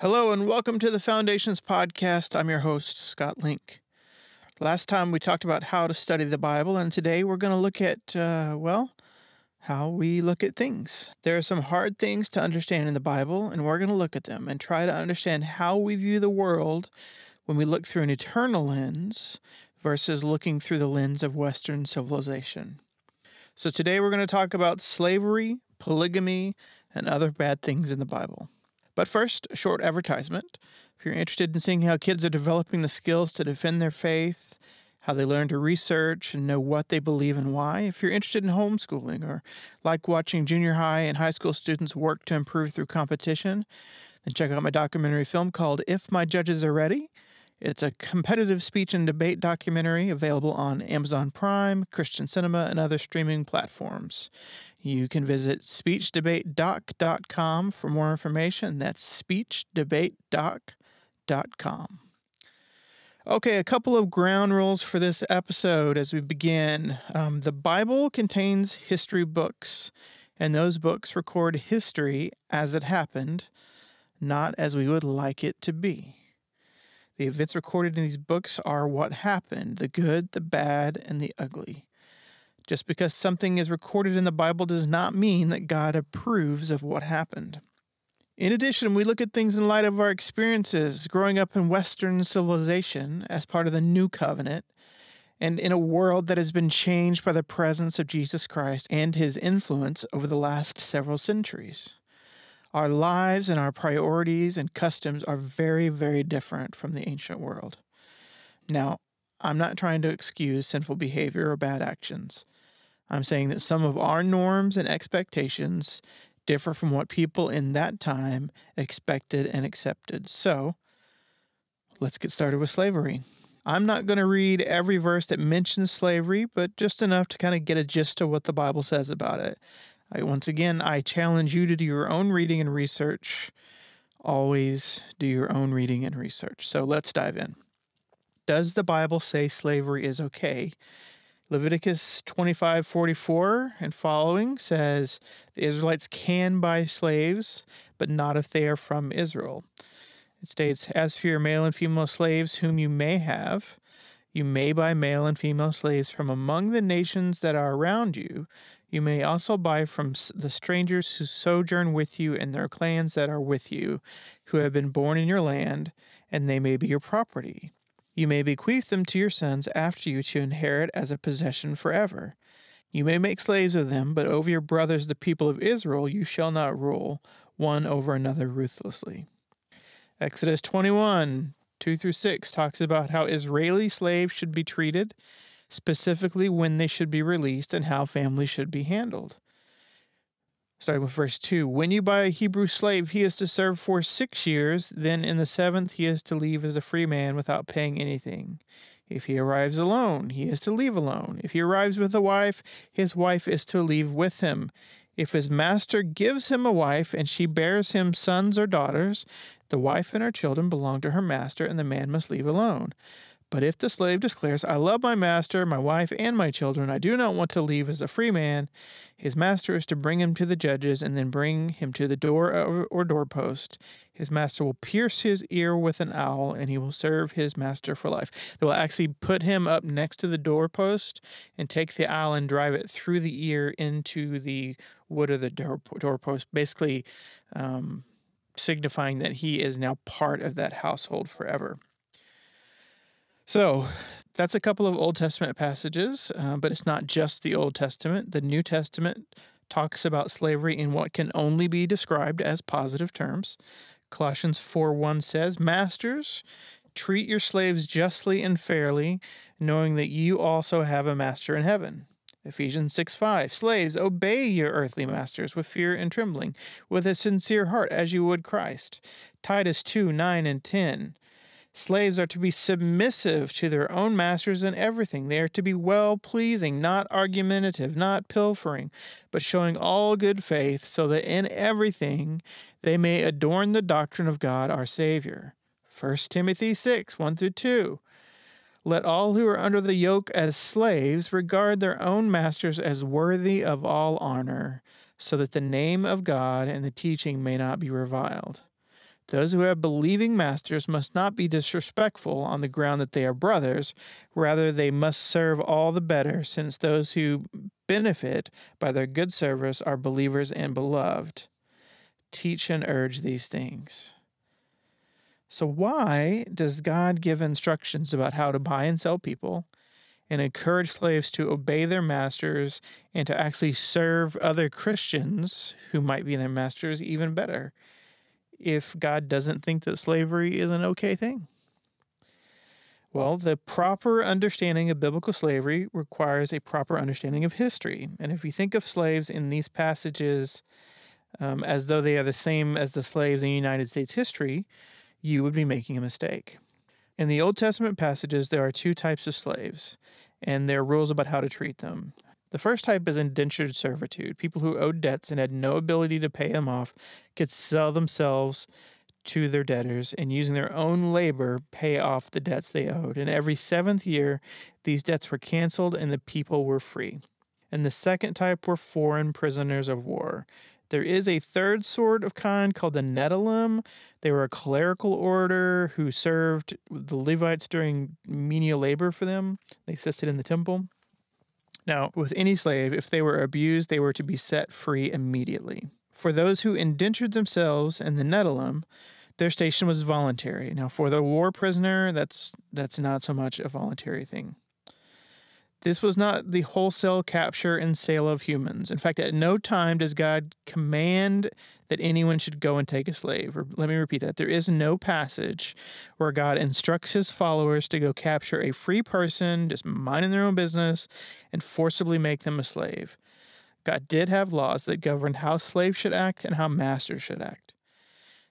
Hello and welcome to the Foundations Podcast. I'm your host, Scott Link. Last time we talked about how to study the Bible, and today we're going to look at, uh, well, how we look at things. There are some hard things to understand in the Bible, and we're going to look at them and try to understand how we view the world when we look through an eternal lens versus looking through the lens of Western civilization. So today we're going to talk about slavery, polygamy, and other bad things in the Bible. But first, a short advertisement. If you're interested in seeing how kids are developing the skills to defend their faith, how they learn to research and know what they believe and why, if you're interested in homeschooling or like watching junior high and high school students work to improve through competition, then check out my documentary film called If My Judges Are Ready. It's a competitive speech and debate documentary available on Amazon Prime, Christian Cinema, and other streaming platforms. You can visit speechdebatedoc.com for more information. That's speechdebatedoc.com. Okay, a couple of ground rules for this episode as we begin. Um, the Bible contains history books, and those books record history as it happened, not as we would like it to be. The events recorded in these books are what happened the good, the bad, and the ugly. Just because something is recorded in the Bible does not mean that God approves of what happened. In addition, we look at things in light of our experiences growing up in Western civilization as part of the New Covenant, and in a world that has been changed by the presence of Jesus Christ and his influence over the last several centuries. Our lives and our priorities and customs are very, very different from the ancient world. Now, I'm not trying to excuse sinful behavior or bad actions. I'm saying that some of our norms and expectations differ from what people in that time expected and accepted. So, let's get started with slavery. I'm not going to read every verse that mentions slavery, but just enough to kind of get a gist of what the Bible says about it. I, once again, I challenge you to do your own reading and research. Always do your own reading and research. So let's dive in. Does the Bible say slavery is okay? Leviticus 25:44 and following says the Israelites can buy slaves, but not if they are from Israel. It states, As for your male and female slaves whom you may have, you may buy male and female slaves from among the nations that are around you. You may also buy from the strangers who sojourn with you and their clans that are with you, who have been born in your land, and they may be your property. You may bequeath them to your sons after you to inherit as a possession forever. You may make slaves of them, but over your brothers, the people of Israel, you shall not rule, one over another ruthlessly. Exodus 21, 2 through 6, talks about how Israeli slaves should be treated, specifically when they should be released, and how families should be handled. Starting with verse 2 When you buy a Hebrew slave, he is to serve for six years. Then in the seventh, he is to leave as a free man without paying anything. If he arrives alone, he is to leave alone. If he arrives with a wife, his wife is to leave with him. If his master gives him a wife and she bears him sons or daughters, the wife and her children belong to her master, and the man must leave alone. But if the slave declares, I love my master, my wife, and my children, I do not want to leave as a free man, his master is to bring him to the judges and then bring him to the door or doorpost. His master will pierce his ear with an awl, and he will serve his master for life. They will actually put him up next to the doorpost and take the awl and drive it through the ear into the wood of the door, doorpost, basically um, signifying that he is now part of that household forever. So that's a couple of Old Testament passages, uh, but it's not just the Old Testament. The New Testament talks about slavery in what can only be described as positive terms. Colossians 4 1 says, Masters, treat your slaves justly and fairly, knowing that you also have a master in heaven. Ephesians 6 5. Slaves, obey your earthly masters with fear and trembling, with a sincere heart, as you would Christ. Titus 2 9 and 10. Slaves are to be submissive to their own masters in everything. They are to be well pleasing, not argumentative, not pilfering, but showing all good faith, so that in everything they may adorn the doctrine of God our Savior. 1 Timothy 6 1 through 2. Let all who are under the yoke as slaves regard their own masters as worthy of all honor, so that the name of God and the teaching may not be reviled. Those who have believing masters must not be disrespectful on the ground that they are brothers. Rather, they must serve all the better, since those who benefit by their good service are believers and beloved. Teach and urge these things. So, why does God give instructions about how to buy and sell people and encourage slaves to obey their masters and to actually serve other Christians who might be their masters even better? If God doesn't think that slavery is an okay thing? Well, the proper understanding of biblical slavery requires a proper understanding of history. And if you think of slaves in these passages um, as though they are the same as the slaves in United States history, you would be making a mistake. In the Old Testament passages, there are two types of slaves, and there are rules about how to treat them. The first type is indentured servitude. People who owed debts and had no ability to pay them off could sell themselves to their debtors and using their own labor pay off the debts they owed. And every seventh year, these debts were canceled and the people were free. And the second type were foreign prisoners of war. There is a third sort of kind called the Nedalim. They were a clerical order who served the Levites during menial labor for them. They assisted in the temple. Now, with any slave, if they were abused, they were to be set free immediately. For those who indentured themselves in the Nedalim, their station was voluntary. Now, for the war prisoner, that's that's not so much a voluntary thing. This was not the wholesale capture and sale of humans. In fact, at no time does God command that anyone should go and take a slave. Or let me repeat that. There is no passage where God instructs his followers to go capture a free person, just minding their own business, and forcibly make them a slave. God did have laws that governed how slaves should act and how masters should act.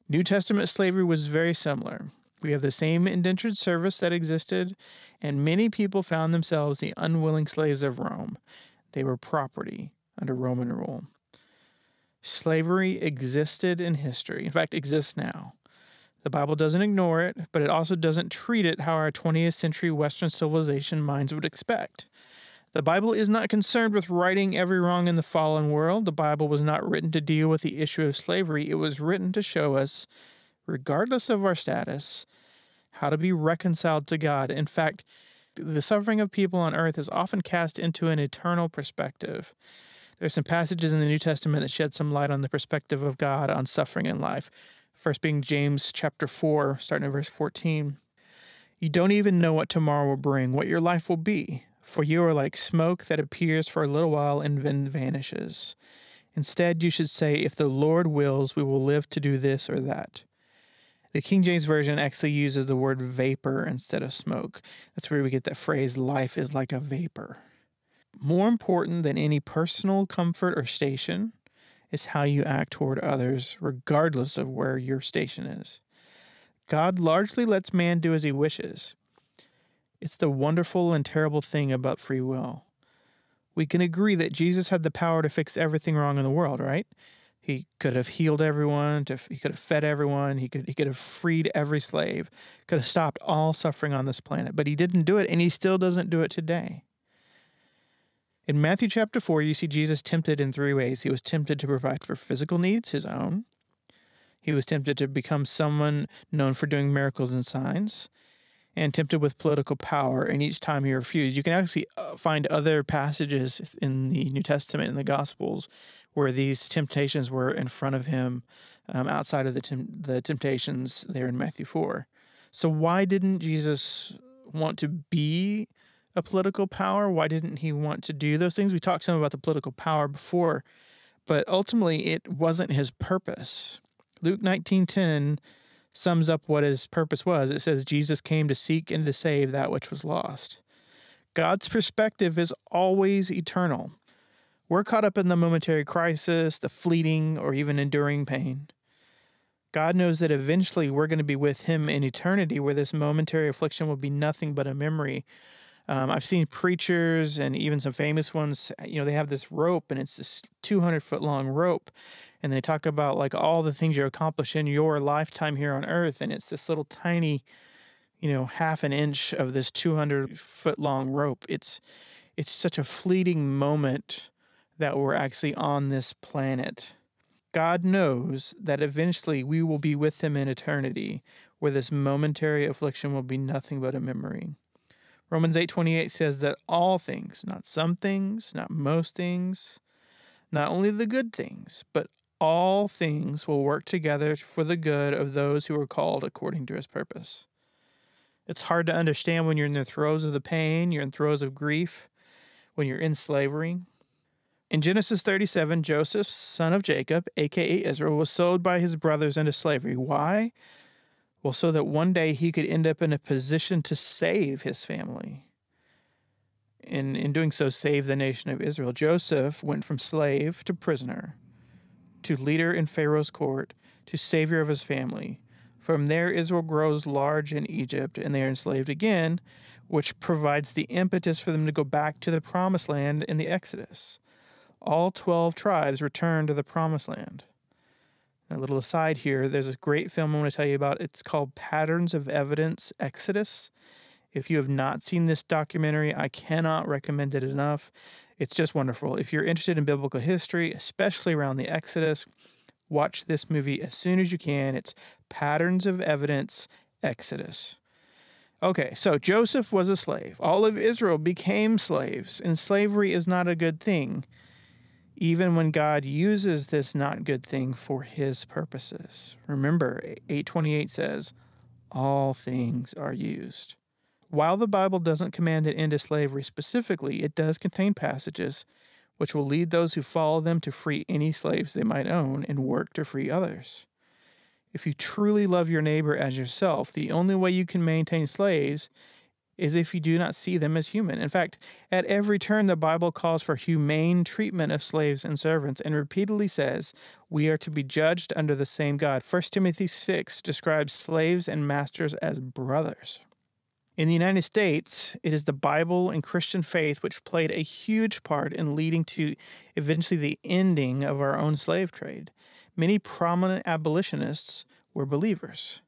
New Testament slavery was very similar. We have the same indentured service that existed, and many people found themselves the unwilling slaves of Rome. They were property under Roman rule. Slavery existed in history, in fact, exists now. The Bible doesn't ignore it, but it also doesn't treat it how our 20th century Western civilization minds would expect. The Bible is not concerned with righting every wrong in the fallen world. The Bible was not written to deal with the issue of slavery. It was written to show us regardless of our status, how to be reconciled to God. In fact, the suffering of people on earth is often cast into an eternal perspective. There's some passages in the New Testament that shed some light on the perspective of God on suffering in life. First being James chapter 4, starting at verse 14. You don't even know what tomorrow will bring, what your life will be, for you are like smoke that appears for a little while and then vanishes. Instead, you should say, If the Lord wills, we will live to do this or that. The King James Version actually uses the word vapor instead of smoke. That's where we get that phrase, life is like a vapor. More important than any personal comfort or station is how you act toward others, regardless of where your station is. God largely lets man do as he wishes. It's the wonderful and terrible thing about free will. We can agree that Jesus had the power to fix everything wrong in the world, right? He could have healed everyone. To, he could have fed everyone. He could he could have freed every slave. Could have stopped all suffering on this planet. But he didn't do it, and he still doesn't do it today. In Matthew chapter 4, you see Jesus tempted in three ways. He was tempted to provide for physical needs, his own. He was tempted to become someone known for doing miracles and signs, and tempted with political power. And each time he refused. You can actually uh, find other passages in the New Testament and the Gospels where these temptations were in front of him um, outside of the, the temptations there in Matthew 4. So, why didn't Jesus want to be a political power? Why didn't he want to do those things? We talked some about the political power before, but ultimately it wasn't his purpose. Luke 19:10 sums up what his purpose was. It says Jesus came to seek and to save that which was lost. God's perspective is always eternal. We're caught up in the momentary crisis, the fleeting or even enduring pain. God knows that eventually we're going to be with Him in eternity, where this momentary affliction will be nothing but a memory. Um, I've seen preachers and even some famous ones, you know, they have this rope and it's this 200 foot long rope. And they talk about like all the things you accomplish in your lifetime here on earth. And it's this little tiny, you know, half an inch of this 200 foot long rope. It's, it's such a fleeting moment that we're actually on this planet. God knows that eventually we will be with him in eternity, where this momentary affliction will be nothing but a memory. Romans 8:28 says that all things, not some things, not most things, not only the good things, but all things will work together for the good of those who are called according to his purpose. It's hard to understand when you're in the throes of the pain, you're in throes of grief, when you're in slavery. In Genesis 37, Joseph, son of Jacob, aka Israel, was sold by his brothers into slavery. Why? Well, so that one day he could end up in a position to save his family. In, in doing so, save the nation of Israel. Joseph went from slave to prisoner, to leader in Pharaoh's court, to savior of his family. From there, Israel grows large in Egypt, and they are enslaved again, which provides the impetus for them to go back to the promised land in the Exodus. All 12 tribes return to the promised land. A little aside here, there's a great film I want to tell you about. It's called Patterns of Evidence Exodus. If you have not seen this documentary, I cannot recommend it enough. It's just wonderful. If you're interested in biblical history, especially around the Exodus, watch this movie as soon as you can. It's Patterns of Evidence Exodus. Okay, so Joseph was a slave. All of Israel became slaves, and slavery is not a good thing even when God uses this not good thing for his purposes. Remember, 828 says, all things are used. While the Bible doesn't command an end to slavery specifically, it does contain passages which will lead those who follow them to free any slaves they might own and work to free others. If you truly love your neighbor as yourself, the only way you can maintain slaves is if you do not see them as human. In fact, at every turn, the Bible calls for humane treatment of slaves and servants and repeatedly says we are to be judged under the same God. 1 Timothy 6 describes slaves and masters as brothers. In the United States, it is the Bible and Christian faith which played a huge part in leading to eventually the ending of our own slave trade. Many prominent abolitionists were believers.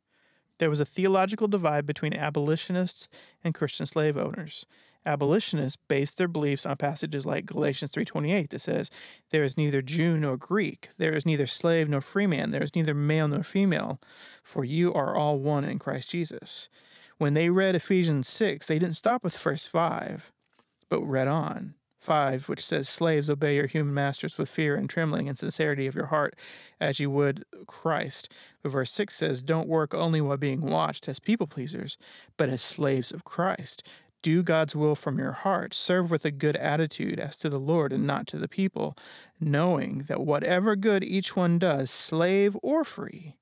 There was a theological divide between abolitionists and Christian slave owners. Abolitionists based their beliefs on passages like Galatians 3:28 that says, "There is neither Jew nor Greek, there is neither slave nor free man, there is neither male nor female, for you are all one in Christ Jesus." When they read Ephesians 6, they didn't stop with verse 5, but read on. 5, which says, Slaves, obey your human masters with fear and trembling and sincerity of your heart, as you would Christ. But verse 6 says, Don't work only while being watched as people pleasers, but as slaves of Christ. Do God's will from your heart. Serve with a good attitude as to the Lord and not to the people, knowing that whatever good each one does, slave or free,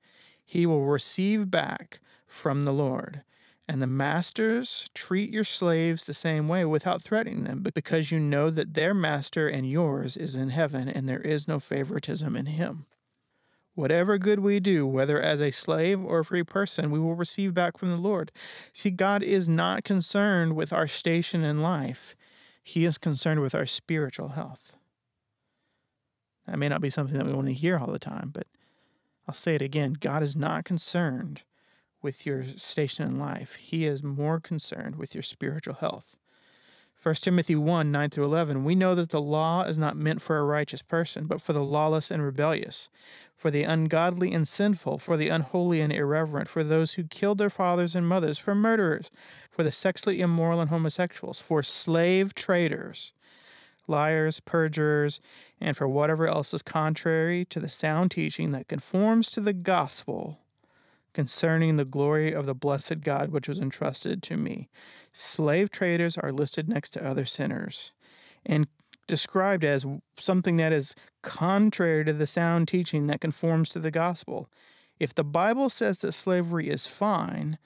he will receive back from the Lord. And the masters treat your slaves the same way without threatening them, but because you know that their master and yours is in heaven and there is no favoritism in him. Whatever good we do, whether as a slave or a free person, we will receive back from the Lord. See, God is not concerned with our station in life, He is concerned with our spiritual health. That may not be something that we want to hear all the time, but I'll say it again God is not concerned with your station in life. He is more concerned with your spiritual health. 1 Timothy 1 9 through 11, we know that the law is not meant for a righteous person, but for the lawless and rebellious, for the ungodly and sinful, for the unholy and irreverent, for those who killed their fathers and mothers, for murderers, for the sexually immoral and homosexuals, for slave traders, liars, perjurers, and for whatever else is contrary to the sound teaching that conforms to the gospel concerning the glory of the blessed God which was entrusted to me. Slave traders are listed next to other sinners and described as something that is contrary to the sound teaching that conforms to the gospel. If the Bible says that slavery is fine,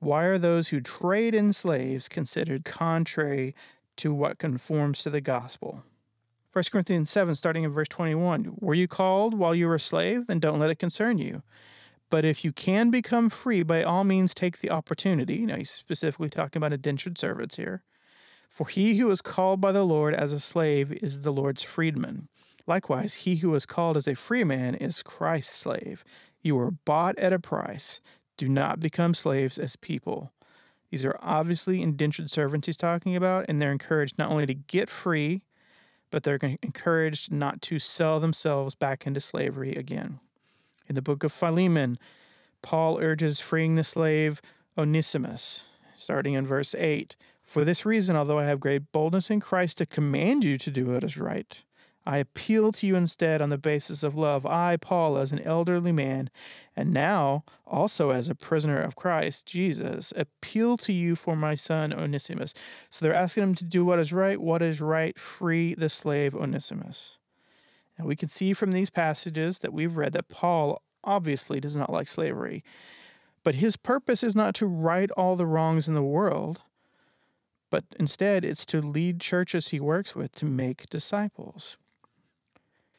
why are those who trade in slaves considered contrary to what conforms to the gospel? 1 Corinthians 7, starting in verse 21 Were you called while you were a slave? Then don't let it concern you. But if you can become free, by all means take the opportunity. Now, he's specifically talking about indentured servants here. For he who is called by the Lord as a slave is the Lord's freedman. Likewise, he who is called as a free man is Christ's slave. You were bought at a price. Do not become slaves as people. These are obviously indentured servants he's talking about, and they're encouraged not only to get free, but they're encouraged not to sell themselves back into slavery again. In the book of Philemon, Paul urges freeing the slave Onesimus, starting in verse 8. For this reason, although I have great boldness in Christ to command you to do what is right, I appeal to you instead on the basis of love. I, Paul, as an elderly man, and now also as a prisoner of Christ Jesus, appeal to you for my son Onesimus. So they're asking him to do what is right. What is right? Free the slave Onesimus. And we can see from these passages that we've read that Paul obviously does not like slavery. But his purpose is not to right all the wrongs in the world, but instead it's to lead churches he works with to make disciples.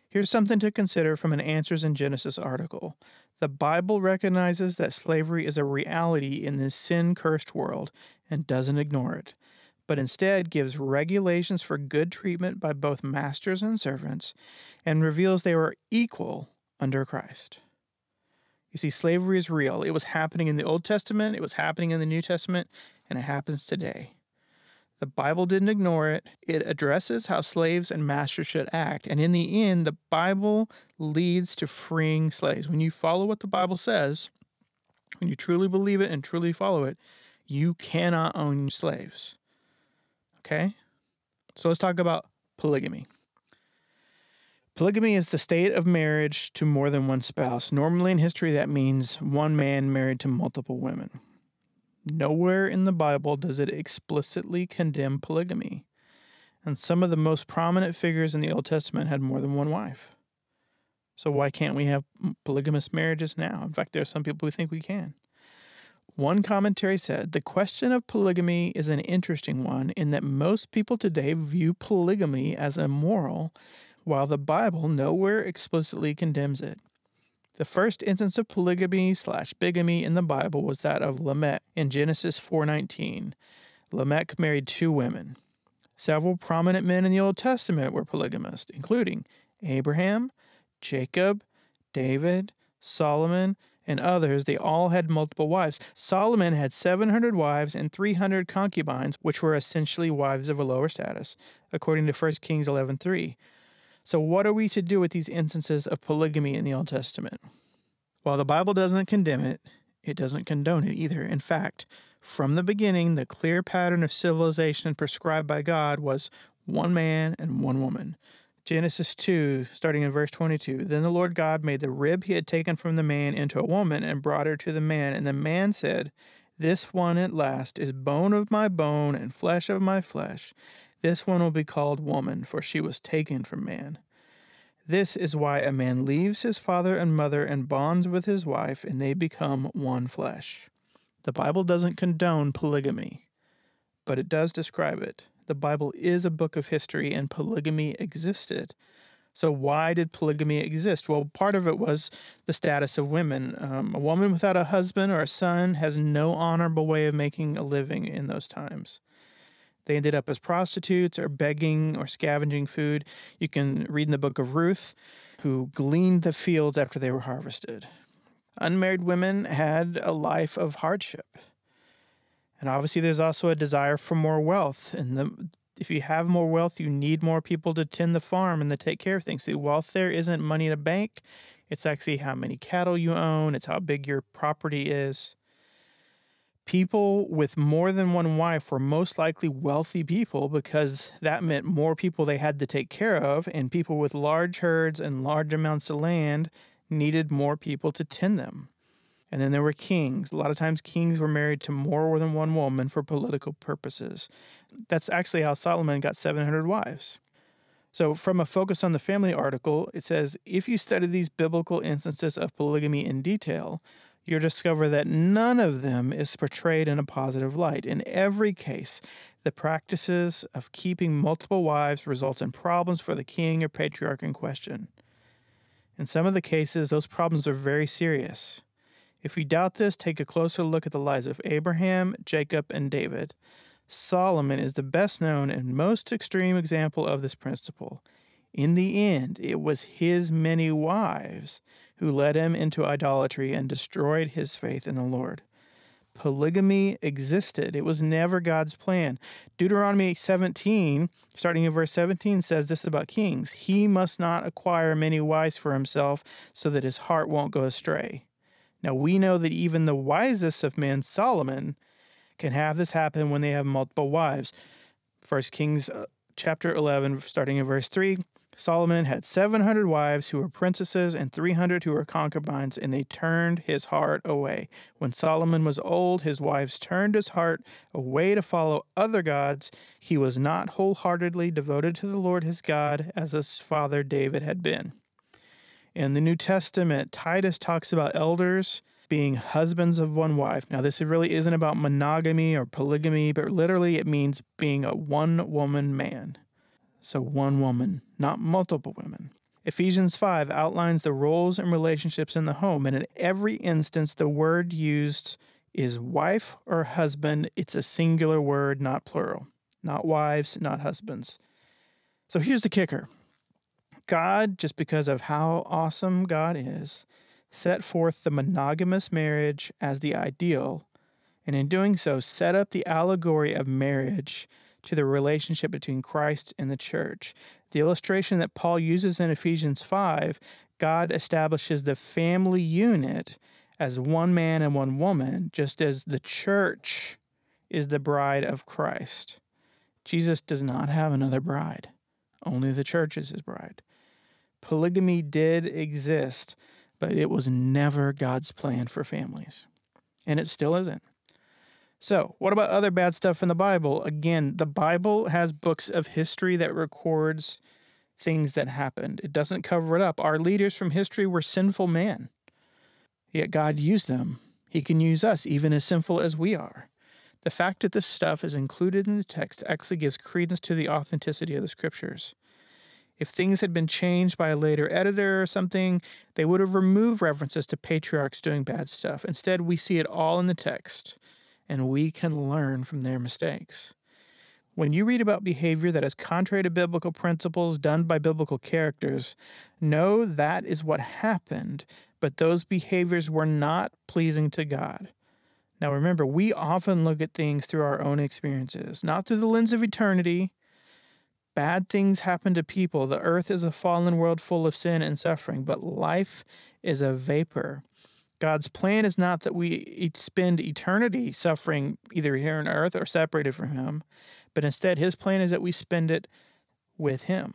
Here's something to consider from an Answers in Genesis article. The Bible recognizes that slavery is a reality in this sin cursed world and doesn't ignore it, but instead gives regulations for good treatment by both masters and servants and reveals they were equal under Christ. You see, slavery is real. It was happening in the Old Testament, it was happening in the New Testament, and it happens today. The Bible didn't ignore it. It addresses how slaves and masters should act. And in the end, the Bible leads to freeing slaves. When you follow what the Bible says, when you truly believe it and truly follow it, you cannot own slaves. Okay? So let's talk about polygamy. Polygamy is the state of marriage to more than one spouse. Normally in history, that means one man married to multiple women. Nowhere in the Bible does it explicitly condemn polygamy. And some of the most prominent figures in the Old Testament had more than one wife. So why can't we have polygamous marriages now? In fact, there are some people who think we can. One commentary said the question of polygamy is an interesting one in that most people today view polygamy as immoral, while the Bible nowhere explicitly condemns it. The first instance of polygamy slash bigamy in the Bible was that of Lamech in Genesis 4:19. Lamech married two women. Several prominent men in the Old Testament were polygamists, including Abraham, Jacob, David, Solomon, and others. They all had multiple wives. Solomon had 700 wives and 300 concubines, which were essentially wives of a lower status, according to 1 Kings 11:3. So, what are we to do with these instances of polygamy in the Old Testament? While the Bible doesn't condemn it, it doesn't condone it either. In fact, from the beginning, the clear pattern of civilization prescribed by God was one man and one woman. Genesis 2, starting in verse 22. Then the Lord God made the rib he had taken from the man into a woman and brought her to the man. And the man said, This one at last is bone of my bone and flesh of my flesh. This one will be called woman, for she was taken from man. This is why a man leaves his father and mother and bonds with his wife, and they become one flesh. The Bible doesn't condone polygamy, but it does describe it. The Bible is a book of history, and polygamy existed. So, why did polygamy exist? Well, part of it was the status of women. Um, a woman without a husband or a son has no honorable way of making a living in those times. They ended up as prostitutes or begging or scavenging food. You can read in the book of Ruth, who gleaned the fields after they were harvested. Unmarried women had a life of hardship. And obviously, there's also a desire for more wealth. And the, if you have more wealth, you need more people to tend the farm and to take care of things. See, wealth there isn't money in a bank, it's actually how many cattle you own, it's how big your property is people with more than one wife were most likely wealthy people because that meant more people they had to take care of, and people with large herds and large amounts of land needed more people to tend them. And then there were kings. A lot of times, kings were married to more than one woman for political purposes. That's actually how Solomon got 700 wives. So, from a Focus on the Family article, it says if you study these biblical instances of polygamy in detail, you'll discover that none of them is portrayed in a positive light. In every case, the practices of keeping multiple wives results in problems for the king or patriarch in question. In some of the cases, those problems are very serious. If you doubt this, take a closer look at the lives of Abraham, Jacob, and David. Solomon is the best known and most extreme example of this principle. In the end, it was his many wives who led him into idolatry and destroyed his faith in the Lord. polygamy existed. It was never God's plan. Deuteronomy 17, starting in verse 17, says this about kings He must not acquire many wives for himself so that his heart won't go astray. Now we know that even the wisest of men, Solomon, can have this happen when they have multiple wives. First Kings uh, chapter 11, starting in verse 3. Solomon had 700 wives who were princesses and 300 who were concubines, and they turned his heart away. When Solomon was old, his wives turned his heart away to follow other gods. He was not wholeheartedly devoted to the Lord his God as his father David had been. In the New Testament, Titus talks about elders being husbands of one wife. Now, this really isn't about monogamy or polygamy, but literally it means being a one woman man. So, one woman, not multiple women. Ephesians 5 outlines the roles and relationships in the home, and in every instance, the word used is wife or husband. It's a singular word, not plural. Not wives, not husbands. So here's the kicker God, just because of how awesome God is, set forth the monogamous marriage as the ideal, and in doing so, set up the allegory of marriage to the relationship between Christ and the church. The illustration that Paul uses in Ephesians 5, God establishes the family unit as one man and one woman, just as the church is the bride of Christ. Jesus does not have another bride, only the church is his bride. Polygamy did exist, but it was never God's plan for families, and it still isn't. So, what about other bad stuff in the Bible? Again, the Bible has books of history that records things that happened. It doesn't cover it up. Our leaders from history were sinful men. Yet God used them. He can use us even as sinful as we are. The fact that this stuff is included in the text actually gives credence to the authenticity of the scriptures. If things had been changed by a later editor or something, they would have removed references to patriarchs doing bad stuff. Instead, we see it all in the text and we can learn from their mistakes. When you read about behavior that is contrary to biblical principles done by biblical characters, know that is what happened, but those behaviors were not pleasing to God. Now remember, we often look at things through our own experiences, not through the lens of eternity. Bad things happen to people. The earth is a fallen world full of sin and suffering, but life is a vapor. God's plan is not that we spend eternity suffering either here on earth or separated from Him, but instead His plan is that we spend it with Him.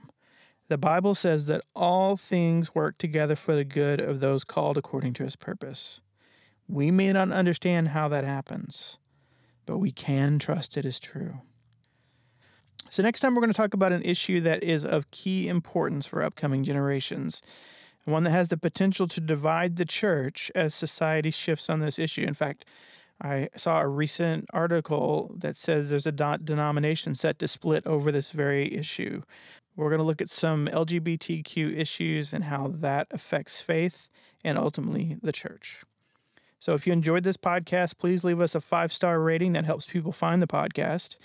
The Bible says that all things work together for the good of those called according to His purpose. We may not understand how that happens, but we can trust it is true. So, next time we're going to talk about an issue that is of key importance for upcoming generations one that has the potential to divide the church as society shifts on this issue. In fact, I saw a recent article that says there's a denomination set to split over this very issue. We're going to look at some LGBTQ issues and how that affects faith and ultimately the church. So, if you enjoyed this podcast, please leave us a five star rating that helps people find the podcast.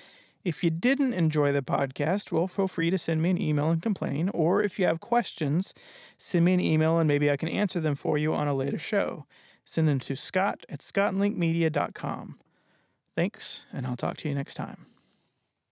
If you didn't enjoy the podcast, well, feel free to send me an email and complain. Or if you have questions, send me an email and maybe I can answer them for you on a later show. Send them to scott at scottlinkmedia.com. Thanks, and I'll talk to you next time.